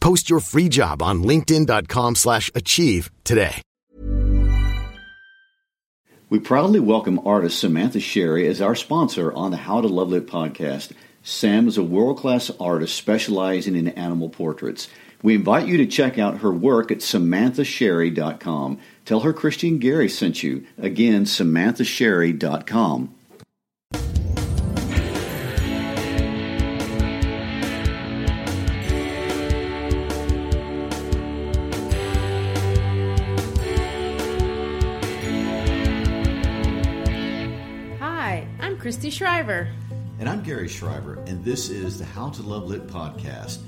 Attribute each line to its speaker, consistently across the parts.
Speaker 1: Post your free job on linkedin.com slash achieve today.
Speaker 2: We proudly welcome artist Samantha Sherry as our sponsor on the How to Love Lit podcast. Sam is a world-class artist specializing in animal portraits. We invite you to check out her work at samanthasherry.com. Tell her Christian Gary sent you. Again, samanthasherry.com.
Speaker 3: Shriver.
Speaker 2: And I'm Gary Shriver, and this is the How to Love Lit podcast.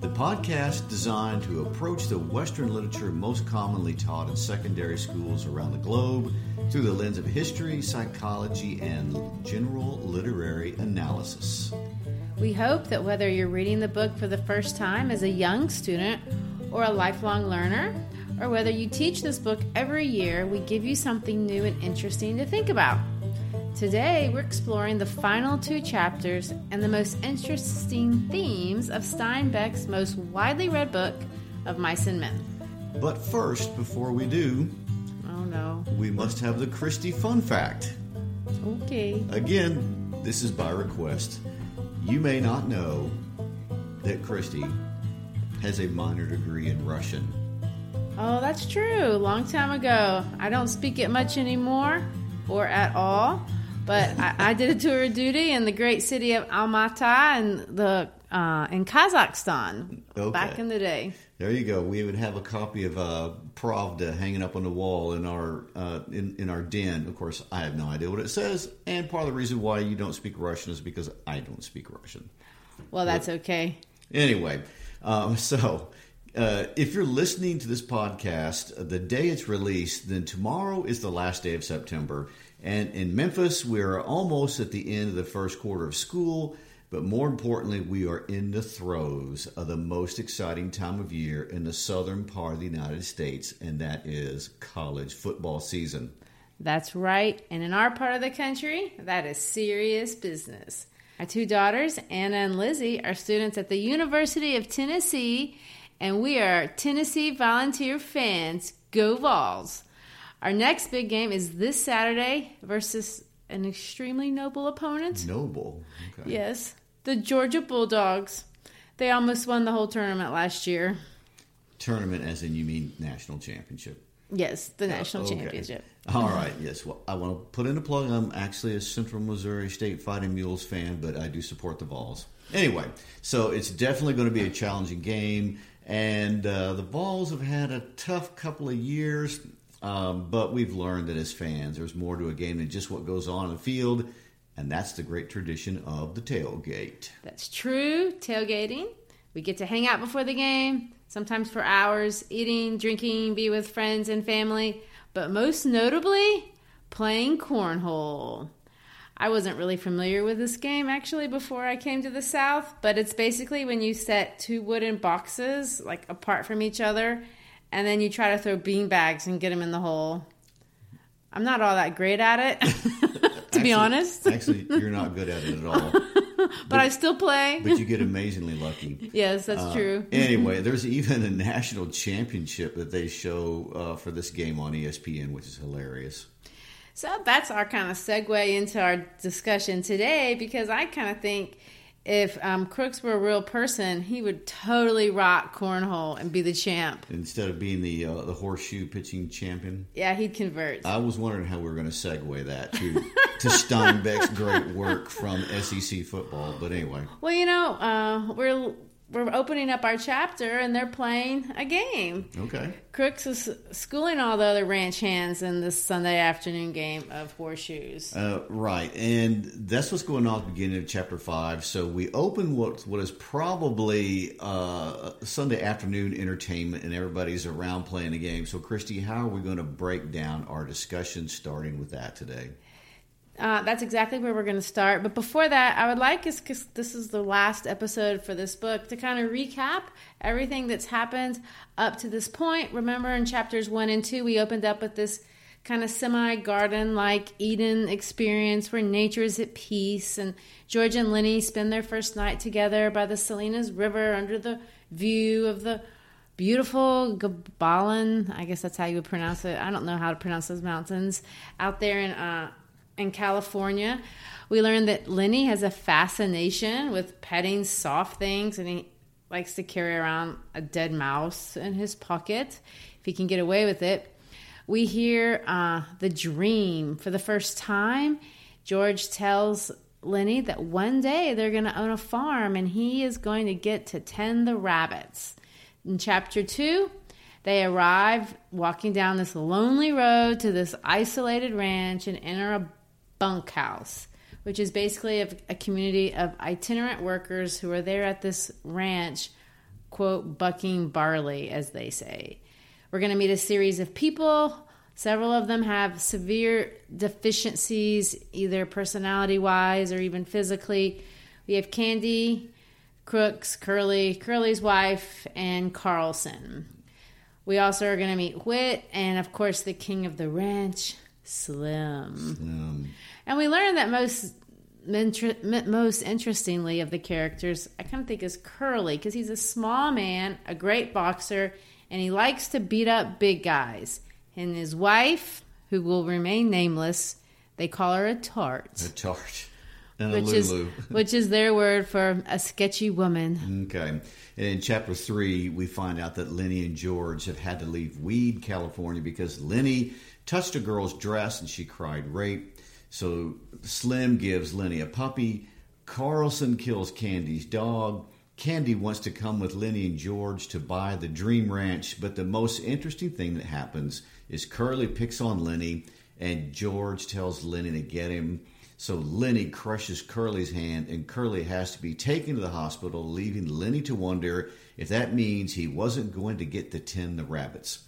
Speaker 2: The podcast designed to approach the Western literature most commonly taught in secondary schools around the globe through the lens of history, psychology, and general literary analysis.
Speaker 3: We hope that whether you're reading the book for the first time as a young student or a lifelong learner, or whether you teach this book every year, we give you something new and interesting to think about. Today, we're exploring the final two chapters and the most interesting themes of Steinbeck's most widely read book of Mice and Men.
Speaker 2: But first, before we do,
Speaker 3: Oh no.
Speaker 2: we must have the Christie fun fact.
Speaker 3: Okay.
Speaker 2: Again, this is by request. You may not know that Christie has a minor degree in Russian.
Speaker 3: Oh, that's true. Long time ago. I don't speak it much anymore or at all, but I, I did a tour of duty in the great city of Almaty and the uh, in Kazakhstan
Speaker 2: Okay.
Speaker 3: back in the day.
Speaker 2: There you go. We would have a copy of uh, Pravda hanging up on the wall in our uh, in in our den. Of course, I have no idea what it says, and part of the reason why you don't speak Russian is because I don't speak Russian.
Speaker 3: Well, that's okay.
Speaker 2: Anyway, um, so uh, if you're listening to this podcast the day it's released, then tomorrow is the last day of September. And in Memphis, we're almost at the end of the first quarter of school. But more importantly, we are in the throes of the most exciting time of year in the southern part of the United States, and that is college football season.
Speaker 3: That's right. And in our part of the country, that is serious business. Our two daughters, Anna and Lizzie, are students at the University of Tennessee, and we are Tennessee volunteer fans. Go Vols! Our next big game is this Saturday versus an extremely noble opponent.
Speaker 2: Noble. Okay.
Speaker 3: Yes, the Georgia Bulldogs. They almost won the whole tournament last year.
Speaker 2: Tournament, as in you mean national championship.
Speaker 3: Yes, the national
Speaker 2: Okay.
Speaker 3: championship.
Speaker 2: All right, yes. Well, I want to put in a plug. I'm actually a Central Missouri State Fighting Mules fan, but I do support the Vols. Anyway, so it's definitely going to be a challenging game, and uh, the Vols have had a tough couple of years, um, but we've learned that as fans, there's more to a game than just what goes on in the field, and that's the great tradition of the tailgate.
Speaker 3: That's true. Tailgating. We get to hang out before the game, sometimes for hours, eating, drinking, be with friends and family, but most notably, playing cornhole. I wasn't really familiar with this game actually before I came to the South, but it's basically when you set two wooden boxes like apart from each other and then you try to throw bean bags and get them in the hole. I'm not all that great at it, to
Speaker 2: Actually-
Speaker 3: be honest,
Speaker 2: Actually, you're not good at it at all,
Speaker 3: but I still play.
Speaker 2: but you get amazingly lucky.
Speaker 3: yes, that's true.
Speaker 2: Anyway, there's even a national championship that they show uh, for this game on ESPN, which is hilarious.
Speaker 3: So that's our kind of segue into our discussion today because I kind of think if um, Crooks were a real person, he would totally rock cornhole and be the champ.
Speaker 2: Instead of being the uh, the horseshoe pitching champion.
Speaker 3: Yeah, he'd convert.
Speaker 2: I was wondering how we were going to segue that to to Steinbeck's great work from SEC football, but anyway.
Speaker 3: Well, you know, uh, we're we're opening up our chapter and they're playing a game.
Speaker 2: Okay.
Speaker 3: Crooks is schooling all the other ranch hands in this Sunday afternoon game of horseshoes.
Speaker 2: Uh, right, and that's what's going on at the beginning of chapter five. So we open what what is probably uh, Sunday afternoon entertainment, and everybody's around playing a game. So, Christy, how are we going to break down our discussion, starting with that today?
Speaker 3: Uh, that's exactly where we're going to start. But before that, I would like, because this is the last episode for this book, to kind of recap everything that's happened up to this point. Remember in chapters one and two, we opened up with this kind of semi garden like Eden experience where nature is at peace. And George and Lenny spend their first night together by the Salinas River under the view of the beautiful Gabilan. I guess that's how you would pronounce it. I don't know how to pronounce those mountains out there in uh, in California. We learned that Lenny has a fascination with petting soft things and he likes to carry around a dead mouse in his pocket if he can get away with it. We hear uh, the dream for the first time. George tells Lenny that one day they're going to own a farm and he is going to get to tend the rabbits. In chapter two, they arrive walking down this lonely road to this isolated ranch and enter a bunkhouse, which is basically a, a community of itinerant workers who are there at this ranch, quote, bucking barley, as they say. We're going to meet a series of people. Several of them have severe deficiencies, either personality wise or even physically. We have Candy, Crooks, Curly, Curly's wife, and Carlson. We also are going to meet Whit, and of course, the king of the ranch, Slim. Slim. And we learn that most most interestingly of the characters, I kind of think is Curly because he's a small man, a great boxer, and he likes to beat up big guys. And his wife, who will remain nameless, they call her a tart.
Speaker 2: A tart.
Speaker 3: And which is which is their word for a sketchy woman.
Speaker 2: Okay. And in chapter three, we find out that Lenny and George have had to leave Weed, California, because Lenny touched a girl's dress and she cried rape. So Slim gives Lenny a puppy. Carlson kills Candy's dog. Candy wants to come with Lenny and George to buy the Dream Ranch, but the most interesting thing that happens is Curly picks on Lenny, and George tells Lenny to get him. So Lenny crushes Curly's hand, and Curly has to be taken to the hospital, leaving Lenny to wonder if that means he wasn't going to get to tend the rabbits.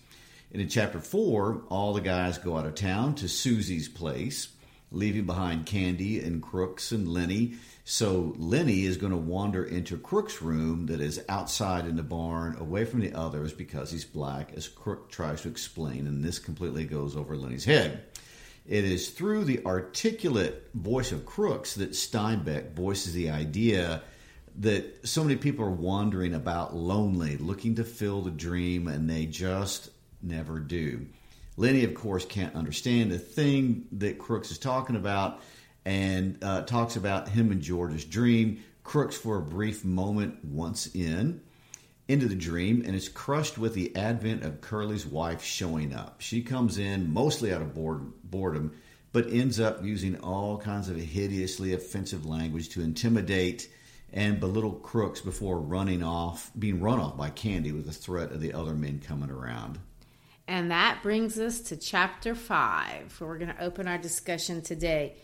Speaker 2: And in chapter four, all the guys go out of town to Susie's place leaving behind Candy and Crooks and Lenny. So Lenny is going to wander into Crook's room that is outside in the barn, away from the others because he's black, as Crook tries to explain, and this completely goes over Lenny's head. It is through the articulate voice of Crooks that Steinbeck voices the idea that so many people are wandering about lonely, looking to fill the dream, and they just never do. Lenny, of course, can't understand the thing that Crooks is talking about and uh, talks about him and George's dream. Crooks, for a brief moment, once in into the dream and is crushed with the advent of Curly's wife showing up. She comes in mostly out of boredom, but ends up using all kinds of hideously offensive language to intimidate and belittle Crooks before running off, being run off by Candy with the threat of the other men coming around.
Speaker 3: And that brings us to chapter five, where we're going to open our discussion today.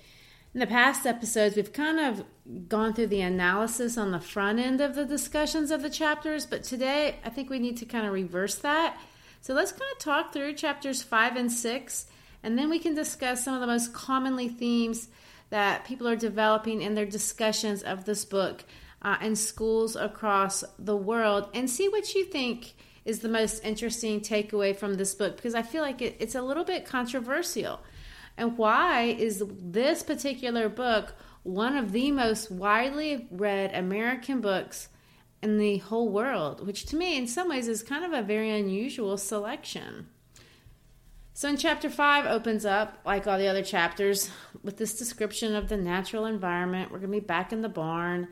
Speaker 3: In the past episodes, we've kind of gone through the analysis on the front end of the discussions of the chapters, but today I think we need to kind of reverse that. So let's kind of talk through chapters five and six, and then we can discuss some of the most commonly themes that people are developing in their discussions of this book uh, in schools across the world and see what you think is the most interesting takeaway from this book because I feel like it, it's a little bit controversial. And why is this particular book one of the most widely read American books in the whole world, which to me, in some ways, is kind of a very unusual selection. So, in chapter 5 opens up, like all the other chapters, with this description of the natural environment. We're going to be back in the barn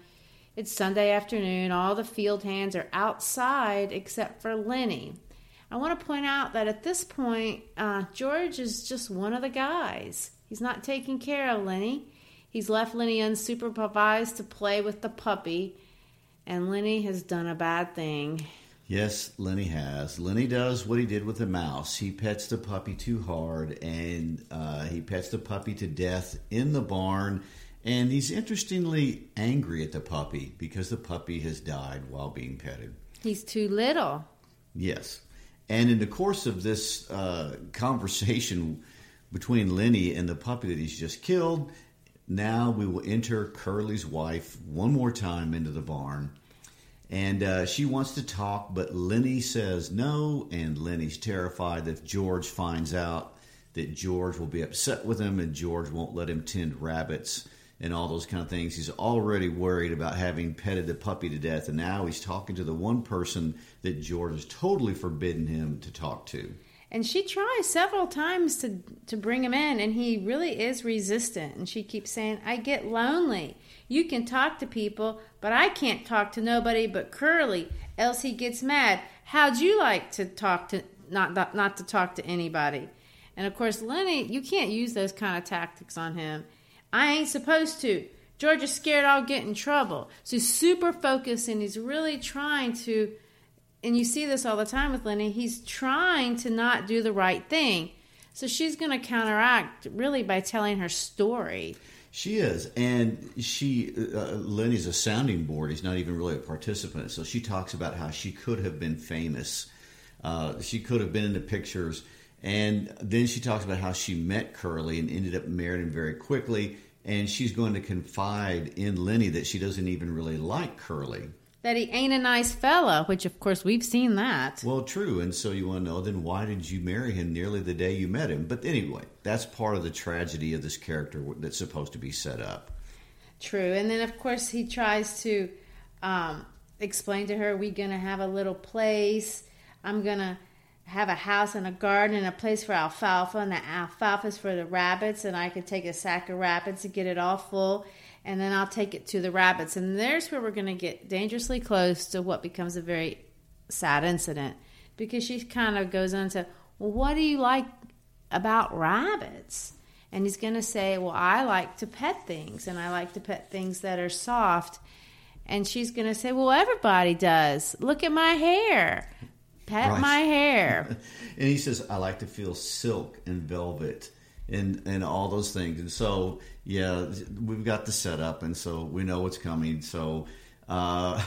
Speaker 3: It's Sunday afternoon. All the field hands are outside except for Lenny. I want to point out that at this point, uh, George is just one of the guys. He's not taking care of Lenny. He's left Lenny unsupervised to play with the puppy, and Lenny has done a bad thing.
Speaker 2: Yes, Lenny has. Lenny does what he did with the mouse. He pets the puppy too hard, and uh, he pets the puppy to death in the barn. And he's interestingly angry at the puppy because the puppy has died while being petted.
Speaker 3: He's too little.
Speaker 2: Yes. And in the course of this uh, conversation between Lenny and the puppy that he's just killed, now we will enter Curly's wife one more time into the barn. And uh, she wants to talk, but Lenny says no, and Lenny's terrified that if George finds out that George will be upset with him and George won't let him tend rabbits and all those kind of things. He's already worried about having petted the puppy to death, and now he's talking to the one person that has totally forbidden him to talk to.
Speaker 3: And she tries several times to to bring him in, and he really is resistant. And she keeps saying, "I get lonely. You can talk to people, but I can't talk to nobody but Curly. Else he gets mad. How'd you like to talk to not not, not to talk to anybody?" And of course, Lenny, you can't use those kind of tactics on him. I ain't supposed to. George is scared I'll get in trouble. So he's super focused, and he's really trying to and you see this all the time with Lenny, he's trying to not do the right thing. So she's going to counteract really by telling her story.
Speaker 2: She is, and she uh, Lenny's a sounding board. He's not even really a participant. So she talks about how she could have been famous. Uh, she could have been in the pictures, and then she talks about how she met Curly and ended up marrying him very quickly. And she's going to confide in Lenny that she doesn't even really like Curly
Speaker 3: that he ain't a nice fella, which of course we've seen that.
Speaker 2: Well, true. And so you want to know then why did you marry him nearly the day you met him? But anyway, that's part of the tragedy of this character that's supposed to be set up.
Speaker 3: True. And then of course he tries to um, explain to her, we're going to have a little place. I'm going to have a house and a garden and a place for alfalfa, and the alfalfa's for the rabbits, and I could take a sack of rabbits and get it all full and then I'll take it to the rabbits. And there's where we're going to get dangerously close to what becomes a very sad incident because she kind of goes on to, well, what do you like about rabbits? And he's going to say, well, I like to pet things and I like to pet things that are soft. And she's going to say, well, everybody does. Look at my hair. Pet right. my hair.
Speaker 2: and he says, I like to feel silk and velvet and and all those things. And so yeah, we've got the setup, and so we know what's coming. So uh,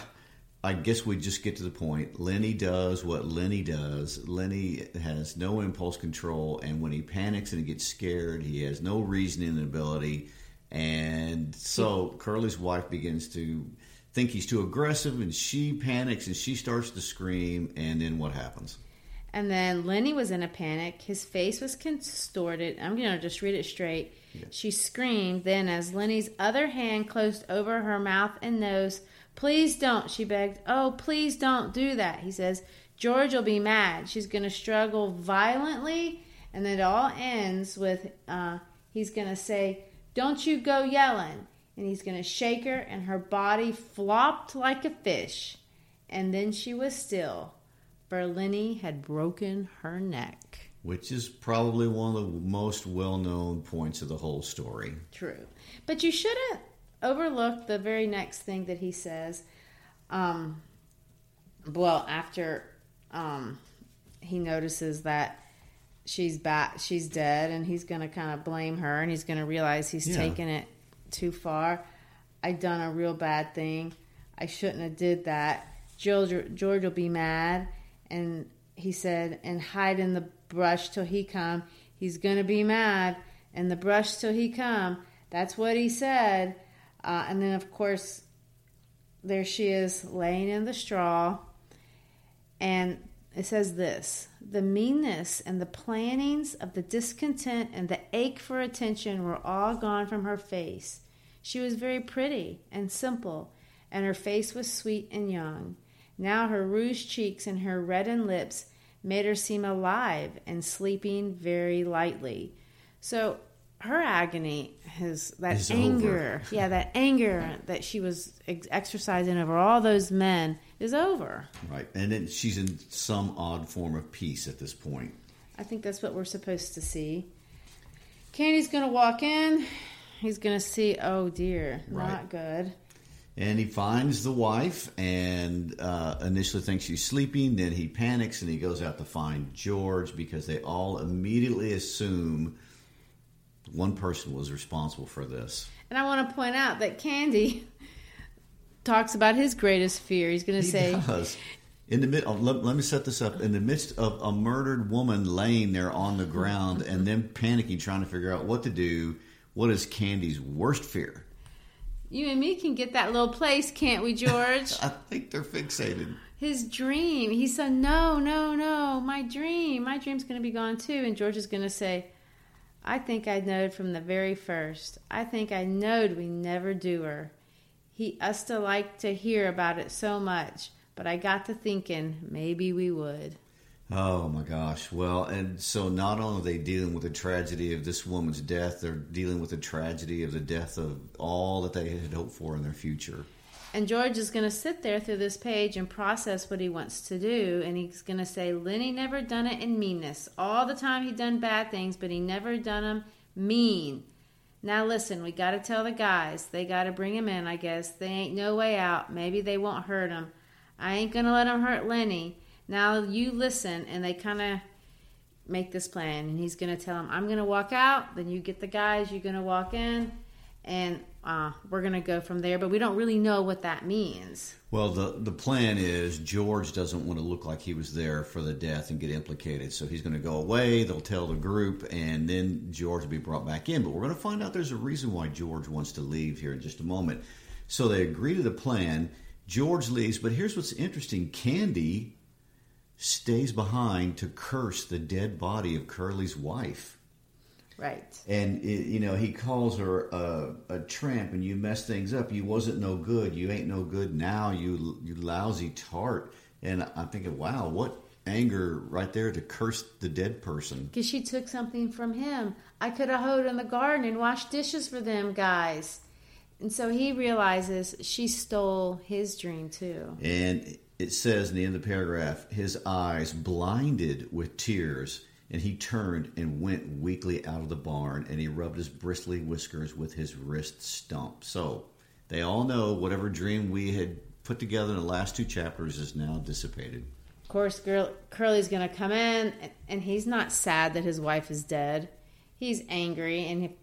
Speaker 2: I guess we just get to the point. Lenny does what Lenny does. Lenny has no impulse control, and when he panics and he gets scared, he has no reasoning ability. And so Curly's wife begins to think he's too aggressive, and she panics and she starts to scream. And then what happens?
Speaker 3: And then Lenny was in a panic. His face was contorted. I'm going to just read it straight. Yeah. She screamed. Then, as Lenny's other hand closed over her mouth and nose, Please don't, she begged. Oh, please don't do that, he says. George will be mad. She's going to struggle violently. And then it all ends with uh, he's going to say, Don't you go yelling. And he's going to shake her, and her body flopped like a fish. And then she was still for Lenny had broken her neck.
Speaker 2: Which is probably one of the most well known points of the whole story.
Speaker 3: True. But you shouldn't overlook the very next thing that he says. Um, well, after um, he notices that she's back, she's dead, and he's going to kind of blame her, and he's going to realize he's yeah. taken it too far. I done a real bad thing. I shouldn't have did that. George, George will be mad and he said, and hide in the brush till he come. He's gonna be mad in the brush till he come. That's what he said. Uh, and then of course, there she is laying in the straw, and it says this: the meanness and the plannings of the discontent and the ache for attention were all gone from her face. She was very pretty and simple, and her face was sweet and young. Now her rouged cheeks and her reddened lips made her seem alive and sleeping very lightly. So her agony, his that
Speaker 2: Is
Speaker 3: anger,
Speaker 2: over.
Speaker 3: yeah, that anger that she was ex- exercising over all those men is over.
Speaker 2: Right. And then she's in some odd form of peace at this point.
Speaker 3: I think that's what we're supposed to see. Candy's gonna walk in. He's gonna see, oh dear,
Speaker 2: Right.
Speaker 3: not good.
Speaker 2: And he finds the wife and uh, initially thinks she's sleeping. Then he panics and he goes out to find George because they all immediately assume one person was responsible for this.
Speaker 3: And I want to point out that Candy talks about his greatest fear. He's gonna
Speaker 2: He
Speaker 3: say,
Speaker 2: does. In the mid, oh, let, let me set this up. In the midst of a murdered woman laying there on the ground and then panicking, trying to figure out what to do, what is Candy's worst fear?
Speaker 3: "You and me can get that little place, can't we, George?"
Speaker 2: I think they're fixated.
Speaker 3: his dream. He said, No, no, no, my dream. My dream's going to be gone too. And George is going to say, I think I knowed from the very first. I think I knowed we never do her. He used to like to hear about it so much, but I got to thinking maybe we would.
Speaker 2: Oh my gosh. Well, and so not only are they dealing with the tragedy of this woman's death, they're dealing with the tragedy of the death of all that they had hoped for in their future.
Speaker 3: And George is going to sit there through this page and process what he wants to do. And he's going to say, Lenny never done it in meanness. All the time he done bad things, but he never done them mean. Now listen, we got to tell the guys. They got to bring him in, I guess. They ain't no way out. Maybe they won't hurt him. I ain't going to let him hurt Lenny. Now you listen. And they kind of make this plan. And he's going to tell him, I'm going to walk out. Then you get the guys. You're going to walk in. And uh, we're going to go from there. But we don't really know what that means.
Speaker 2: Well, the the plan is George doesn't want to look like he was there for the death and get implicated, so he's going to go away. They'll tell the group, and then George will be brought back in. But we're going to find out there's a reason why George wants to leave here in just a moment. So they agree to the plan. George leaves, but here's what's interesting: Candy stays behind to curse the dead body of Curly's wife.
Speaker 3: Right.
Speaker 2: And it, you know he calls her a, a tramp, and you mess things up. You wasn't no good. You ain't no good now. You you lousy tart. And I'm thinking, wow, what anger right there to curse the dead person.
Speaker 3: Because she took something from him. I could have hoed in the garden and washed dishes for them guys. And so he realizes she stole his dream too.
Speaker 2: And it says in the end of the paragraph, his eyes blinded with tears, and he turned and went weakly out of the barn, and he rubbed his bristly whiskers with his wrist stump. So they all know whatever dream we had put together in the last two chapters is now dissipated.
Speaker 3: Of course, girl, Curly's going to come in, and he's not sad that his wife is dead. He's angry, and he,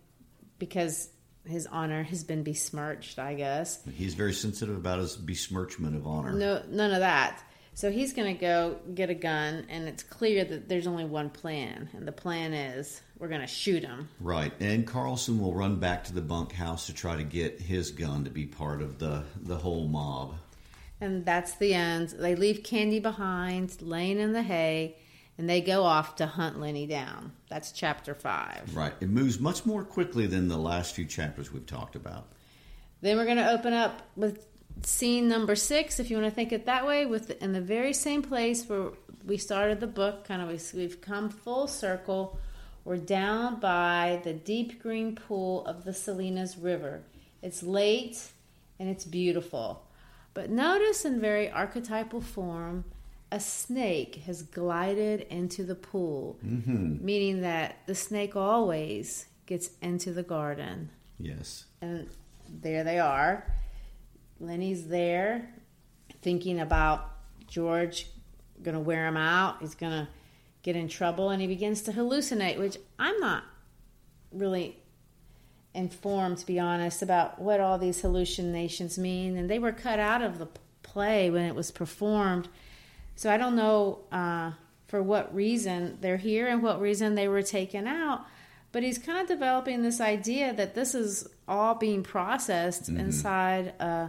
Speaker 3: because his honor has been besmirched, I guess.
Speaker 2: He's very sensitive about his besmirchment of honor.
Speaker 3: No, none of that. So he's going to go get a gun, and it's clear that there's only one plan, and the plan is we're going to shoot him.
Speaker 2: Right, and Carlson will run back to the bunkhouse to try to get his gun to be part of the the whole mob.
Speaker 3: And that's the end. They leave Candy behind, laying in the hay, and they go off to hunt Lenny down. That's chapter five.
Speaker 2: Right, it moves much more quickly than the last few chapters we've talked about.
Speaker 3: Then we're going to open up with scene number six, if you want to think it that way, with in the very same place where we started the book. Kind of, we- we've come full circle. We're down by the deep green pool of the Salinas River. It's late and it's beautiful. But notice in very archetypal form, a snake has glided into the pool, mm-hmm. meaning that the snake always gets into the garden
Speaker 2: Yes,
Speaker 3: and there they are. Lenny's there thinking about George gonna wear him out. He's gonna get in trouble. And he begins to hallucinate, which I'm not really informed to be honest about what all these hallucinations mean. And they were cut out of the play when it was performed. So i don't know uh, for what reason they're here and what reason they were taken out. But he's kind of developing this idea that this is all being processed inside uh,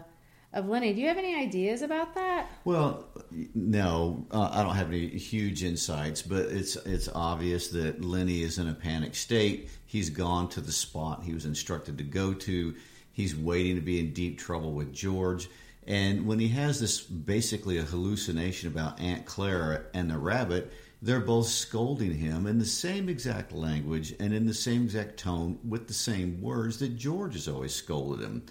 Speaker 3: of lenny do you have any ideas about that
Speaker 2: Well, no, uh, I don't have any huge insights, but it's it's obvious that Lenny is in a panic state. He's gone to the spot he was instructed to go to. He's waiting to be in deep trouble with George, And when he has this basically a hallucination about Aunt Clara and the rabbit, they're both scolding him in the same exact language and in the same exact tone with the same words that George has always scolded him.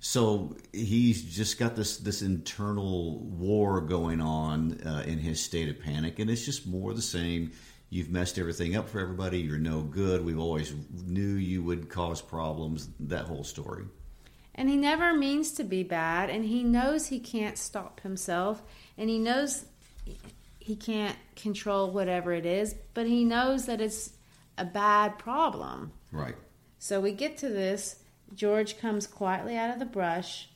Speaker 2: So he's just got this this internal war going on uh, in his state of panic, and it's just more the same. You've messed everything up for everybody. You're no good. We've always knew you would cause problems. That whole story.
Speaker 3: And he never means to be bad, and he knows he can't stop himself, and he knows he can't control whatever it is, but he knows that it's a bad problem.
Speaker 2: Right.
Speaker 3: So we get to this. George comes quietly out of the brush,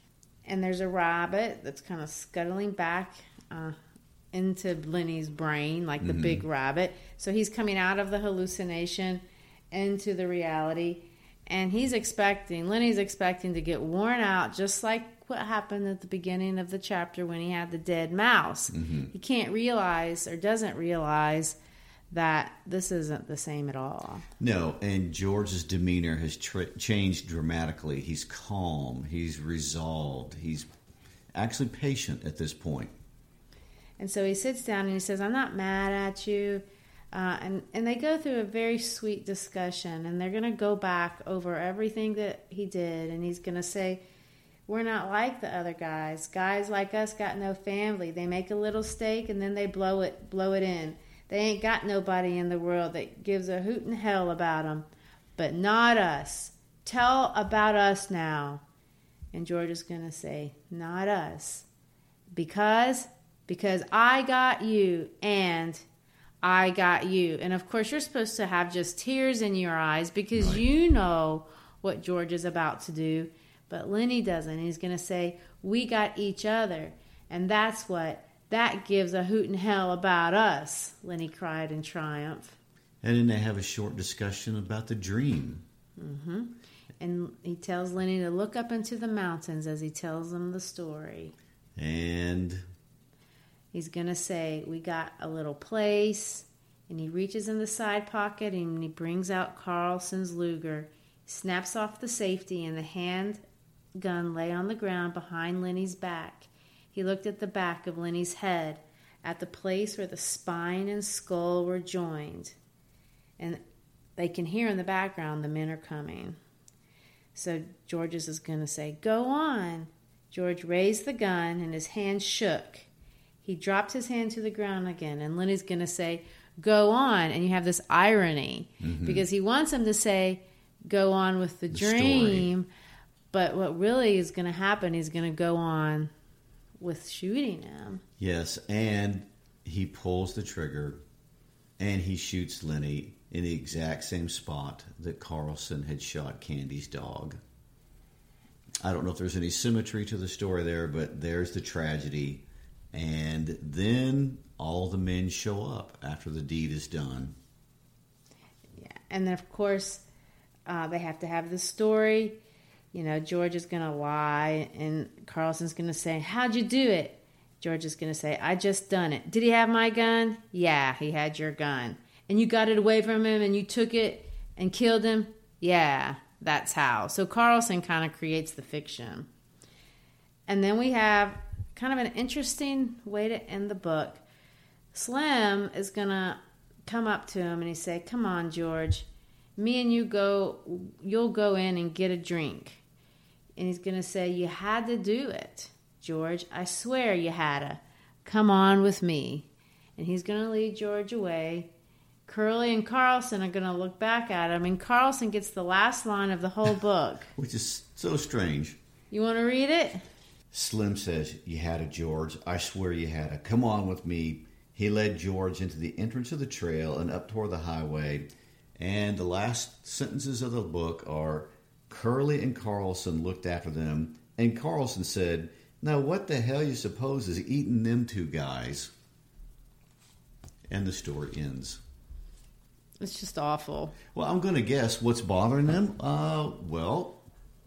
Speaker 3: and there's a rabbit that's kind of scuttling back uh, into Lenny's brain, like the big rabbit. So he's coming out of the hallucination into the reality, and he's expecting, Lenny's expecting to get worn out, just like what happened at the beginning of the chapter when he had the dead mouse. He can't realize or doesn't realize that this isn't the same at all.
Speaker 2: No, and George's demeanor has tr- changed dramatically. He's calm. He's resolved. He's actually patient at this point.
Speaker 3: And so he sits down and he says, I'm not mad at you. Uh, and, and they go through a very sweet discussion and they're going to go back over everything that he did. And he's going to say, We're not like the other guys. Guys like us got no family. They make a little stake and then they blow it, blow it in. They ain't got nobody in the world that gives a hoot in hell about them. But not us. Tell about us now. And George is going to say, Not us. Because because I got you and I got you. And of course, you're supposed to have just tears in your eyes because
Speaker 2: Right.
Speaker 3: you know what George is about to do. But Lenny doesn't. He's going to say, We got each other. And that's what, that gives a hoot in hell about us, Lenny cried in triumph.
Speaker 2: And then they have a short discussion about the dream. Mm-hmm.
Speaker 3: And he tells Lenny to look up into the mountains as he tells them the story.
Speaker 2: And
Speaker 3: He's going to say, We got a little place. And he reaches in the side pocket and he brings out Carlson's Luger, snaps off the safety, and the handgun lay on the ground behind Lenny's back. He looked at the back of Lenny's head, at the place where the spine and skull were joined. And they can hear in the background the men are coming. So George's is going to say, Go on. George raised the gun and his hand shook. He dropped his hand to the ground again, and Lenny's going to say, Go on. And you have this irony mm-hmm. because he wants him to say, Go on with the,
Speaker 2: story.
Speaker 3: dream. But what really is going to happen, he's going to go on with shooting him.
Speaker 2: yes, and he pulls the trigger and he shoots Lenny in the exact same spot that Carlson had shot Candy's dog. I don't know if there's any symmetry to the story there, but there's the tragedy. And then all the men show up after the deed is done.
Speaker 3: Yeah. And then, of course, uh, they have to have the story. You know, George is going to lie, and Carlson's going to say, How'd you do it? George is going to say, I just done it. Did he have my gun? Yeah, he had your gun. And you got it away from him and you took it and killed him? Yeah, that's how. So Carlson kind of creates the fiction. And then we have kind of an interesting way to end the book. Slim is going to come up to him and he say, "Come on, George. Me and you go you'll go in and get a drink." And he's going to say, "You had to do it, George. I swear you had to. Come on with me." And he's going to lead George away. Curly and Carlson are going to look back at him, and Carlson gets the last line of the whole book.
Speaker 2: Which is so strange.
Speaker 3: You want to read it?
Speaker 2: Slim says, You had it, George. I swear you had it. Come on with me. He led George into the entrance of the trail and up toward the highway. And the last sentences of the book are Curly and Carlson looked after them, and Carlson said, Now what the hell you suppose is eating them two guys? And the story ends.
Speaker 3: It's just awful.
Speaker 2: Well, I'm going to guess what's bothering them. Uh, well,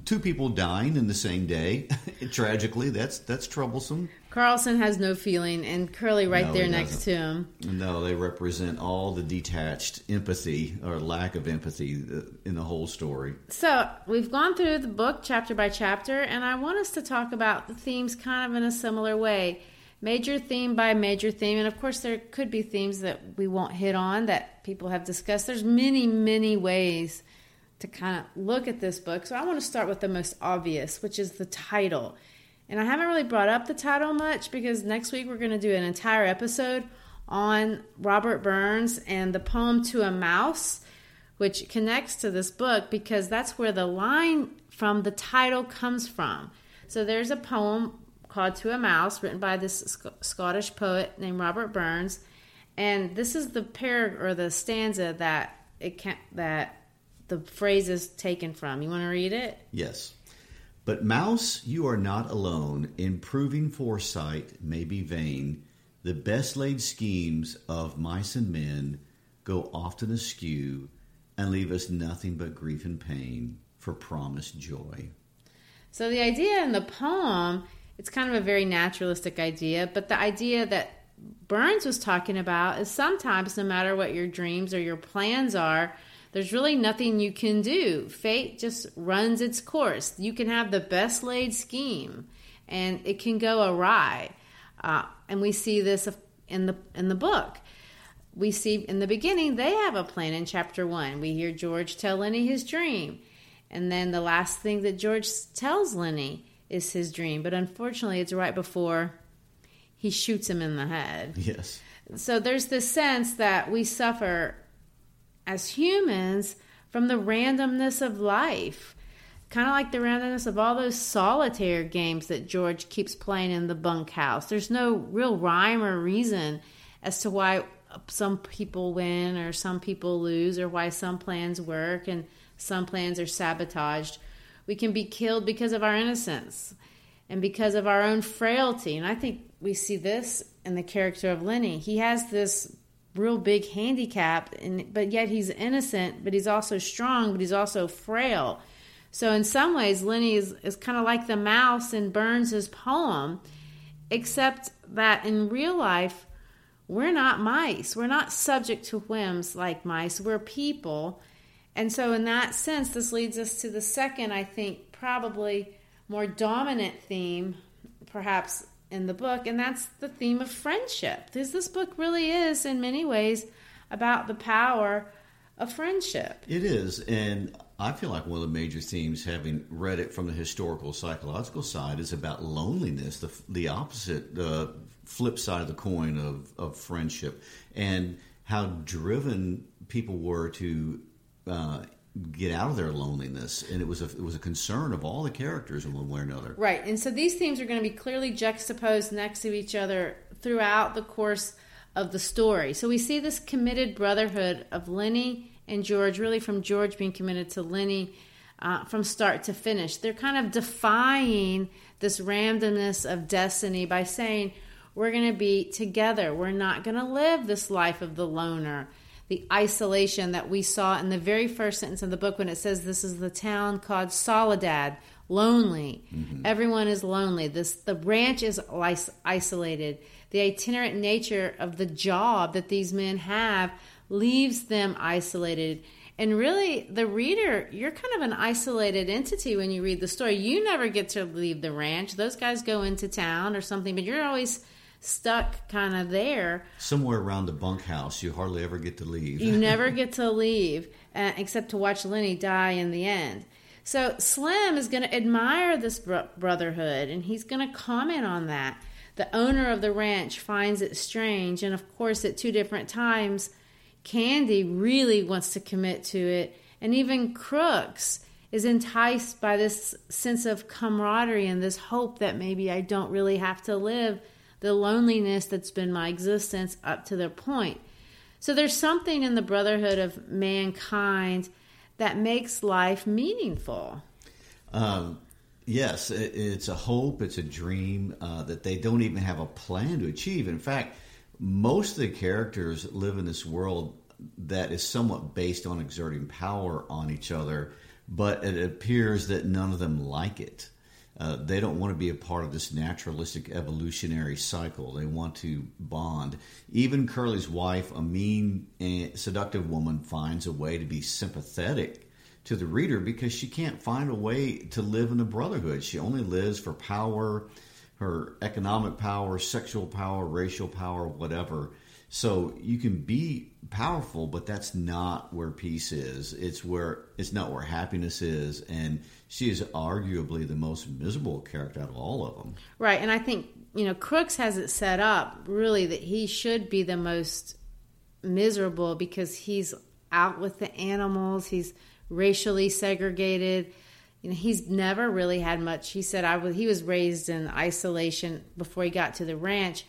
Speaker 2: two people dying in the same day. Tragically, that's that's troublesome.
Speaker 3: Carlson has no feeling, and Curly right
Speaker 2: No,
Speaker 3: there next to him.
Speaker 2: No, they represent all the detached empathy or lack of empathy uh, in the whole story.
Speaker 3: So we've gone through the book chapter by chapter, and I want us to talk about the themes kind of in a similar way. Major theme by major theme, and of course, there could be themes that we won't hit on that people have discussed. There's many, many ways to kind of look at this book. So I want to start with the most obvious, which is the title. And I haven't really brought up the title much because next week we're going to do an entire episode on Robert Burns and the poem To a Mouse, which connects to this book because that's where the line from the title comes from. So there's a poem called To a Mouse written by this Sc- Scottish poet named Robert Burns. And this is the parag or the stanza that it can that the phrase is taken from. You want to read it?
Speaker 2: Yes. But, Mouse, you are not alone. Improving foresight may be vain. The best laid schemes of mice and men go often askew and leave us nothing but grief and pain for promised joy.
Speaker 3: So the idea in the poem, it's kind of a very naturalistic idea, but the idea that Burns was talking about is sometimes no matter what your dreams or your plans are, there's really nothing you can do. Fate just runs its course. You can have the best laid scheme, and it can go awry. Uh, and we see this in the in the book. We see in the beginning they have a plan in chapter one. We hear George tell Lenny his dream, and then the last thing that George tells Lenny is his dream. But unfortunately, it's right before he shoots him in the head.
Speaker 2: Yes.
Speaker 3: So there's this sense that we suffer as humans from the randomness of life. Kind of like the randomness of all those solitaire games that George keeps playing in the bunkhouse. There's no real rhyme or reason as to why some people win or some people lose or why some plans work and some plans are sabotaged. We can be killed because of our innocence and because of our own frailty. And I think we see this in the character of Lenny. He has this real big handicap, and but yet he's innocent, but he's also strong, but he's also frail. So in some ways, Lenny is, is kind of like the mouse in Burns's poem, except that in real life, we're not mice. We're not subject to whims like mice. We're people. And so, in that sense, this leads us to the second, I think, probably more dominant theme, perhaps in the book, and that's the theme of friendship. This book really is, in many ways, about the power of friendship.
Speaker 2: It is, and I feel like one of the major themes, having read it from the historical psychological side, is about loneliness, the the opposite, the flip side of the coin of of friendship, and how driven people were to uh, get out of their loneliness, and it was a it was a concern of all the characters in one way or another.
Speaker 3: Right. And so these themes are going to be clearly juxtaposed next to each other throughout the course of the story. So we see this committed brotherhood of Lenny and George, really from George being committed to Lenny uh, from start to finish. They're kind of defying this randomness of destiny by saying, we're going to be together. We're not going to live this life of the loner, the isolation that we saw in the very first sentence of the book when it says this is the town called Soledad, lonely. Mm-hmm. Everyone is lonely. This the ranch is- isolated. The itinerant nature of the job that these men have leaves them isolated. And really, the reader, you're kind of an isolated entity when you read the story. You never get to leave the ranch. Those guys go into town or something, but you're always stuck kind of there.
Speaker 2: Somewhere around the bunkhouse, you hardly ever get to leave.
Speaker 3: You never get to leave uh, except to watch Lenny die in the end. So Slim is going to admire this bro- brotherhood and he's going to comment on that. The owner of the ranch finds it strange, and of course, at two different times, Candy really wants to commit to it, and even Crooks is enticed by this sense of camaraderie and this hope that maybe I don't really have to live the loneliness that's been my existence up to the point. So there's something in the brotherhood of mankind that makes life meaningful.
Speaker 2: Um, yes, it, it's a hope, it's a dream uh, that they don't even have a plan to achieve. In fact, most of the characters live in this world that is somewhat based on exerting power on each other but it appears that none of them like it. Uh, they don't want to be a part of this naturalistic evolutionary cycle. They want to bond. Even Curly's wife, a mean, seductive woman, finds a way to be sympathetic to the reader because she can't find a way to live in the brotherhood. She only lives for power, her economic power, sexual power, racial power, whatever. So you can be powerful, but that's not where peace is. It's where it's not where happiness is, and she is arguably the most miserable character out of all of them.
Speaker 3: Right, and I think you know Crooks has it set up really that he should be the most miserable because he's out with the animals. He's racially segregated. You know, he's never really had much. He said I was he was raised in isolation before he got to the ranch,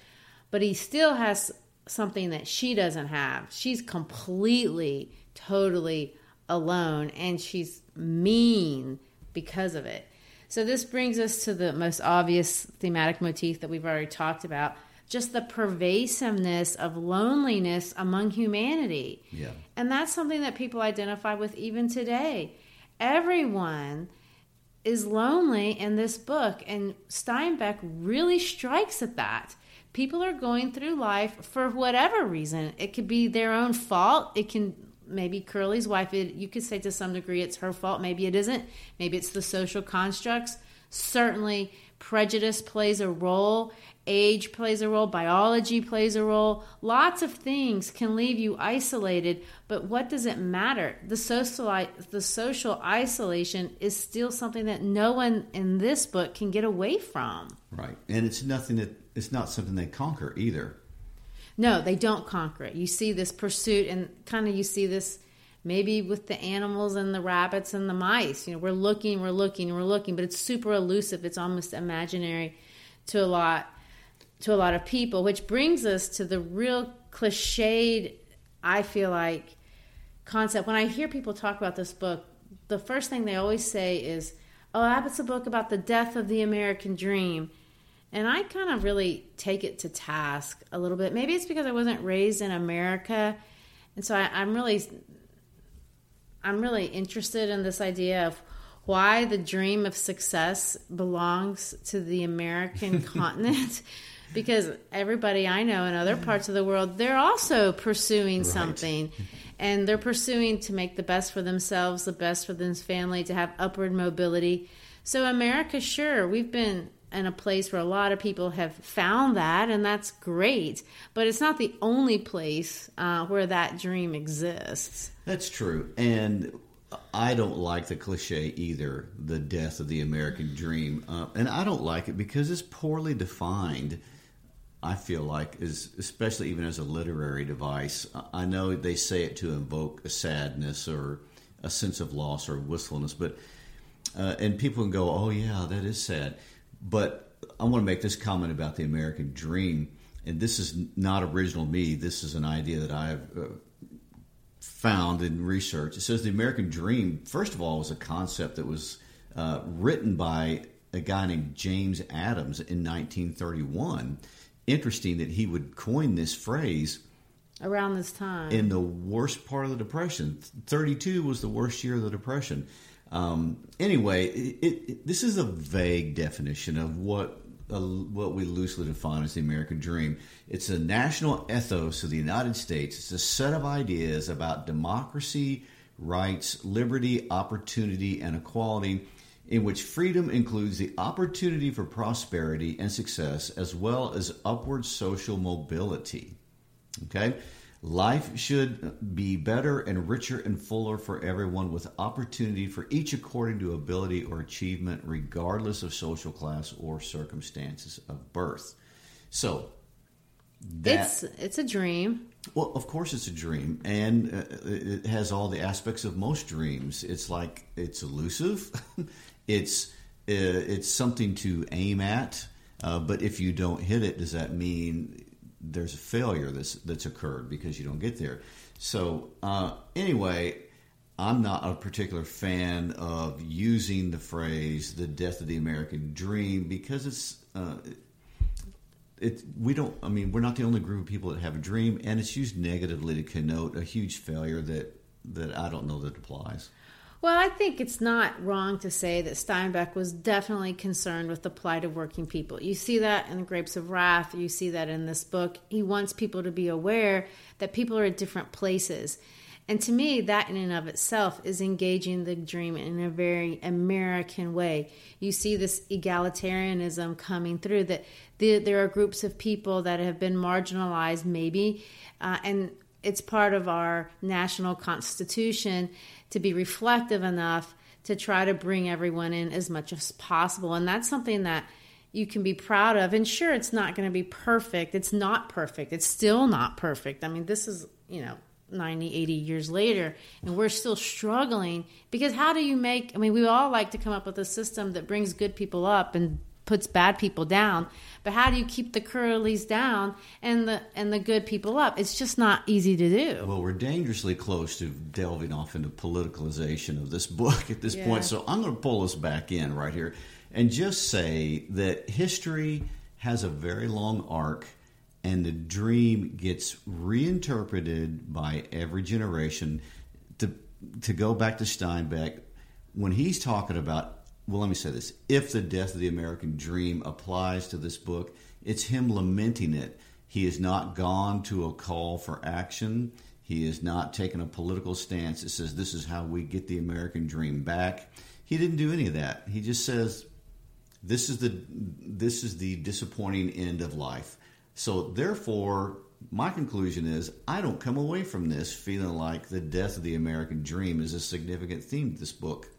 Speaker 3: but he still has something that she doesn't have. She's completely, totally alone, and she's mean because of it. So, this brings us to the most obvious thematic motif that we've already talked about just the pervasiveness of loneliness among humanity.
Speaker 2: Yeah.
Speaker 3: And that's something that people identify with even today. Everyone is lonely in this book, and Steinbeck really strikes at that people are going through life for whatever reason. It could be their own fault. It can maybe Curly's wife. It, you could say to some degree it's her fault. Maybe it isn't. Maybe it's the social constructs. Certainly, prejudice plays a role. Age plays a role. Biology plays a role. Lots of things can leave you isolated. But what does it matter? The social the social isolation is still something that no one in this book can get away from.
Speaker 2: Right, and it's nothing that it's not something they conquer either.
Speaker 3: No, they don't conquer it. You see this pursuit, and kind of you see this maybe with the animals and the rabbits and the mice. You know, we're looking, we're looking, we're looking, but it's super elusive. It's almost imaginary to a lot to a lot of people, which brings us to the real cliched. I feel like concept when I hear people talk about this book. The first thing they always say is, "Oh, it's a book about the death of the American dream." And I kind of really take it to task a little bit. Maybe it's because I wasn't raised in America. And so I, I'm really I'm really interested in this idea of why the dream of success belongs to the American continent. Because everybody I know in other parts of the world, they're also pursuing right. something. And they're pursuing to make the best for themselves, the best for this family, to have upward mobility. So, America, sure, we've been in a place where a lot of people have found that, and that's great. But it's not the only place uh, where that dream exists.
Speaker 2: That's true. And I don't like the cliche either, the death of the American dream. Uh, and I don't like it because it's poorly defined. I feel like is especially even as a literary device. I know they say it to invoke a sadness or a sense of loss or wistfulness, but uh, and people can go, "Oh yeah, that is sad." But I want to make this comment about the American dream, and this is not original me. This is an idea that I've uh, found in research. It says the American dream, first of all, was a concept that was uh, written by a guy named James Adams in 1931. Interesting that he would coin this phrase
Speaker 3: around this time
Speaker 2: in the worst part of the depression 32 was the worst year of the depression um, anyway, it, it, this is a vague definition of what uh, what we loosely define as the American dream. It's a national ethos of the United States. It's a set of ideas about democracy, rights, liberty, opportunity, and equality, in which freedom includes the opportunity for prosperity and success, as well as upward social mobility. Okay. Life should be better and richer and fuller for everyone, with opportunity for each according to ability or achievement, regardless of social class or circumstances of birth. So,
Speaker 3: that, it's it's a dream.
Speaker 2: Well, of course, it's a dream, and uh, it has all the aspects of most dreams. It's like it's elusive. it's uh, it's something to aim at, uh, but if you don't hit it, does that mean there's a failure that's that's occurred because you don't get there. So uh, anyway, I'm not a particular fan of using the phrase "the death of the American dream" because it's. Uh, it, we don't. I mean, we're not the only group of people that have a dream, and it's used negatively to connote a huge failure that that I don't know that applies.
Speaker 3: Well, I think it's not wrong to say that Steinbeck was definitely concerned with the plight of working people. You see that in the Grapes of Wrath, you see that in this book. He wants people to be aware that people are at different places. And to me, that in and of itself is engaging the dream in a very American way. You see this egalitarianism coming through that the, there are groups of people that have been marginalized, maybe, uh, and it's part of our national constitution to be reflective enough to try to bring everyone in as much as possible. And that's something that you can be proud of. And sure, it's not going to be perfect. It's not perfect. It's still not perfect. I mean, this is, you know, 90, 80 years later, and we're still struggling because how do you make, I mean, we all like to come up with a system that brings good people up and puts bad people down but how do you keep the curlies down and the and the good people up? It's just not easy to do.
Speaker 2: Well we're dangerously close to delving off into politicalization of this book at this yeah. point so i'm going to pull us back in right here and just say that history has a very long arc and the dream gets reinterpreted by every generation. To to go back to steinbeck when he's talking about well, let me say this. If the death of the American dream applies to this book, it's him lamenting it. He has not gone to a call for action. He has not taken a political stance that says this is how we get the American dream back. He didn't do any of that. He just says this is the this is the disappointing end of life. So therefore, my conclusion is I don't come away from this feeling like the death of the American dream is a significant theme to this book.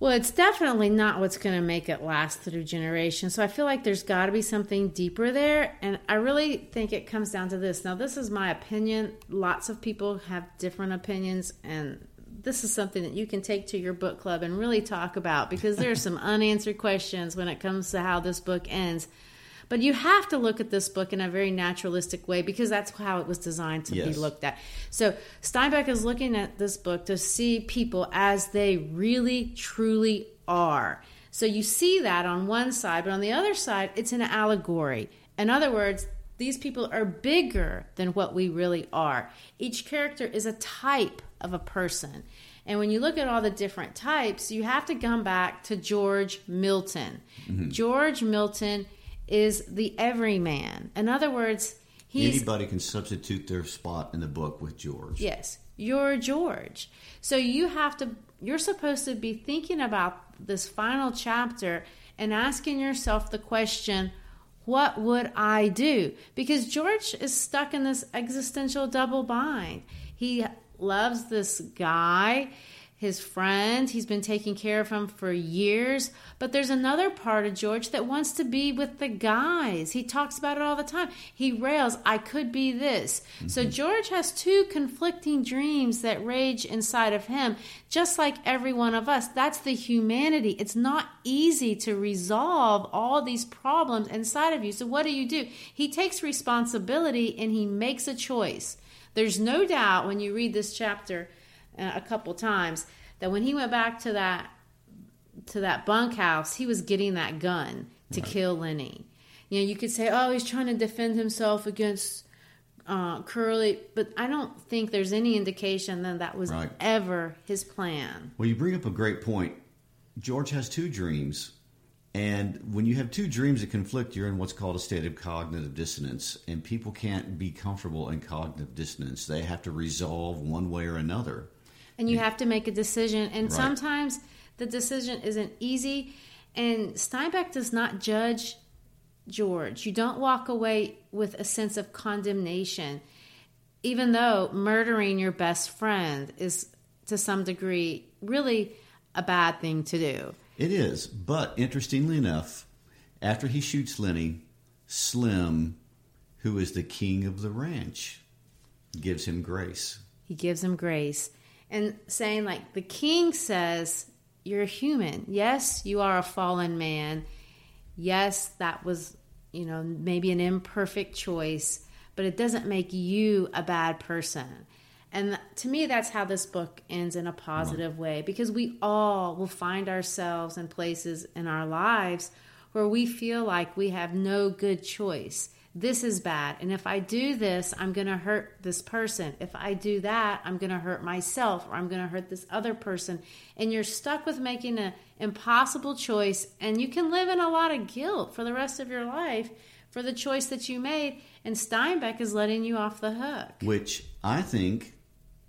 Speaker 3: Well, it's definitely not what's going to make it last through generations. So I feel like there's got to be something deeper there. And I really think it comes down to this. Now, this is my opinion. Lots of people have different opinions. And this is something that you can take to your book club and really talk about because there are some unanswered questions when it comes to how this book ends. But you have to look at this book in a very naturalistic way because that's how it was designed to yes. be looked at. So Steinbeck is looking at this book to see people as they really, truly are. So you see that on one side, but on the other side, it's an allegory. In other words, these people are bigger than what we really are. Each character is a type of a person. And when you look at all the different types, you have to come back to George Milton. Mm-hmm. George Milton is the everyman. In other words,
Speaker 2: he's anybody can substitute their spot in the book with George.
Speaker 3: Yes, you're George. So you have to. You're supposed to be thinking about this final chapter and asking yourself the question. What would I do? Because George is stuck in this existential double bind. He loves this guy his friend. He's been taking care of him for years. But there's another part of George that wants to be with the guys. He talks about it all the time. He rails, I could be this. Mm-hmm. So George has two conflicting dreams that rage inside of him, just like every one of us. That's the humanity. It's not easy to resolve all these problems inside of you. So what do you do? He takes responsibility and he makes a choice. There's no doubt when you read this chapter a couple times that when he went back to that to that bunkhouse, he was getting that gun to right. kill Lenny. You know, you could say, "Oh, he's trying to defend himself against uh, Curly," but I don't think there's any indication that that was right. ever his plan.
Speaker 2: Well, you bring up a great point. George has two dreams, and when you have two dreams that conflict, you're in what's called a state of cognitive dissonance, and people can't be comfortable in cognitive dissonance. They have to resolve one way or another
Speaker 3: and you mm. have to make a decision. And right. sometimes the decision isn't easy. And Steinbeck does not judge George. You don't walk away with a sense of condemnation, even though murdering your best friend is to some degree really a bad thing to do.
Speaker 2: It is. But interestingly enough, after he shoots Lenny, Slim, who is the king of the ranch, gives him grace.
Speaker 3: He gives him grace and saying like the king says you're a human. Yes you are a fallen man. Yes that was you know maybe an imperfect choice but it doesn't make you a bad person. And to me that's how this book ends in a positive way because we all will find ourselves in places in our lives where we feel like we have no good choice this is bad. And if I do this, I'm going to hurt this person. If I do that, I'm going to hurt myself or I'm going to hurt this other person. And you're stuck with making an impossible choice. And you can live in a lot of guilt for the rest of your life for the choice that you made. And Steinbeck is letting you off the hook.
Speaker 2: Which I think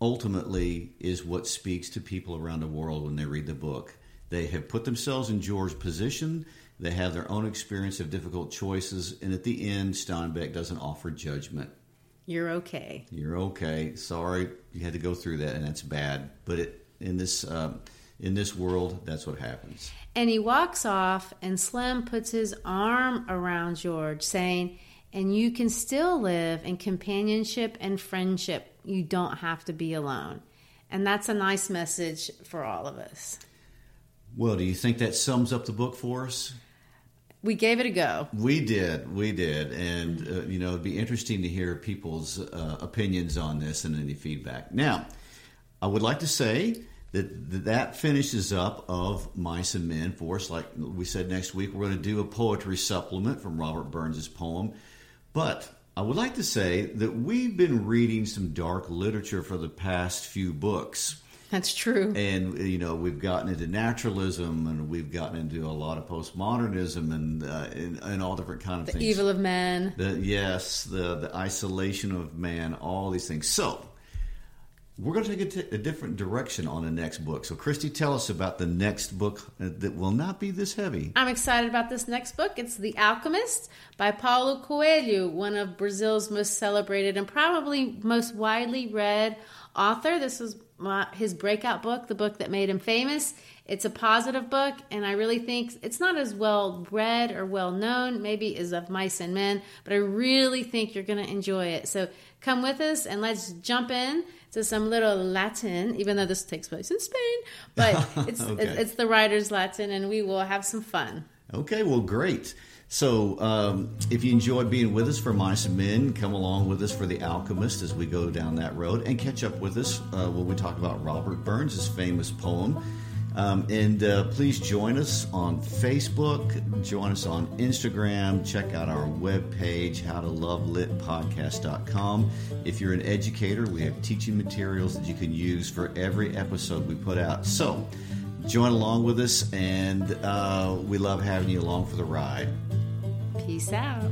Speaker 2: ultimately is what speaks to people around the world when they read the book. They have put themselves in George's position they have their own experience of difficult choices, and at the end, Steinbeck doesn't offer judgment.
Speaker 3: You're okay.
Speaker 2: You're okay. Sorry, you had to go through that, and that's bad. But it, in this um, in this world, that's what happens.
Speaker 3: And he walks off, and Slim puts his arm around George, saying, "And you can still live in companionship and friendship. You don't have to be alone." And that's a nice message for all of us.
Speaker 2: Well, do you think that sums up the book for us?
Speaker 3: We gave it a go.
Speaker 2: We did, we did, and uh, you know, it'd be interesting to hear people's uh, opinions on this and any feedback. Now, I would like to say that that finishes up of Mice and Men for us. Like we said, next week we're going to do a poetry supplement from Robert Burns's poem, but. I would like to say that we've been reading some dark literature for the past few books.
Speaker 3: That's true.
Speaker 2: And you know, we've gotten into naturalism, and we've gotten into a lot of postmodernism, and uh, and, and, all different kind of
Speaker 3: the
Speaker 2: things.
Speaker 3: The evil of man.
Speaker 2: The, yes, the the isolation of man. All these things. So. We're going to take a, t- a different direction on the next book. So, Christy, tell us about the next book that will not be this heavy.
Speaker 3: I'm excited about this next book. It's The Alchemist by Paulo Coelho, one of Brazil's most celebrated and probably most widely read author. This was my, his breakout book, the book that made him famous. It's a positive book, and I really think it's not as well read or well known, maybe as of Mice and Men, but I really think you're going to enjoy it. So come with us and let's jump in to some little Latin, even though this takes place in Spain, but it's, okay. it's the writer's Latin, and we will have some fun.
Speaker 2: Okay, well, great. So, um, if you enjoyed being with us for Mice and Men, come along with us for The Alchemist as we go down that road and catch up with us uh, when we talk about Robert Burns' famous poem. Um, and uh, please join us on Facebook, join us on Instagram, check out our webpage, howtolovelitpodcast.com. If you're an educator, we have teaching materials that you can use for every episode we put out. So, join along with us, and uh, we love having you along for the ride.
Speaker 3: Peace out.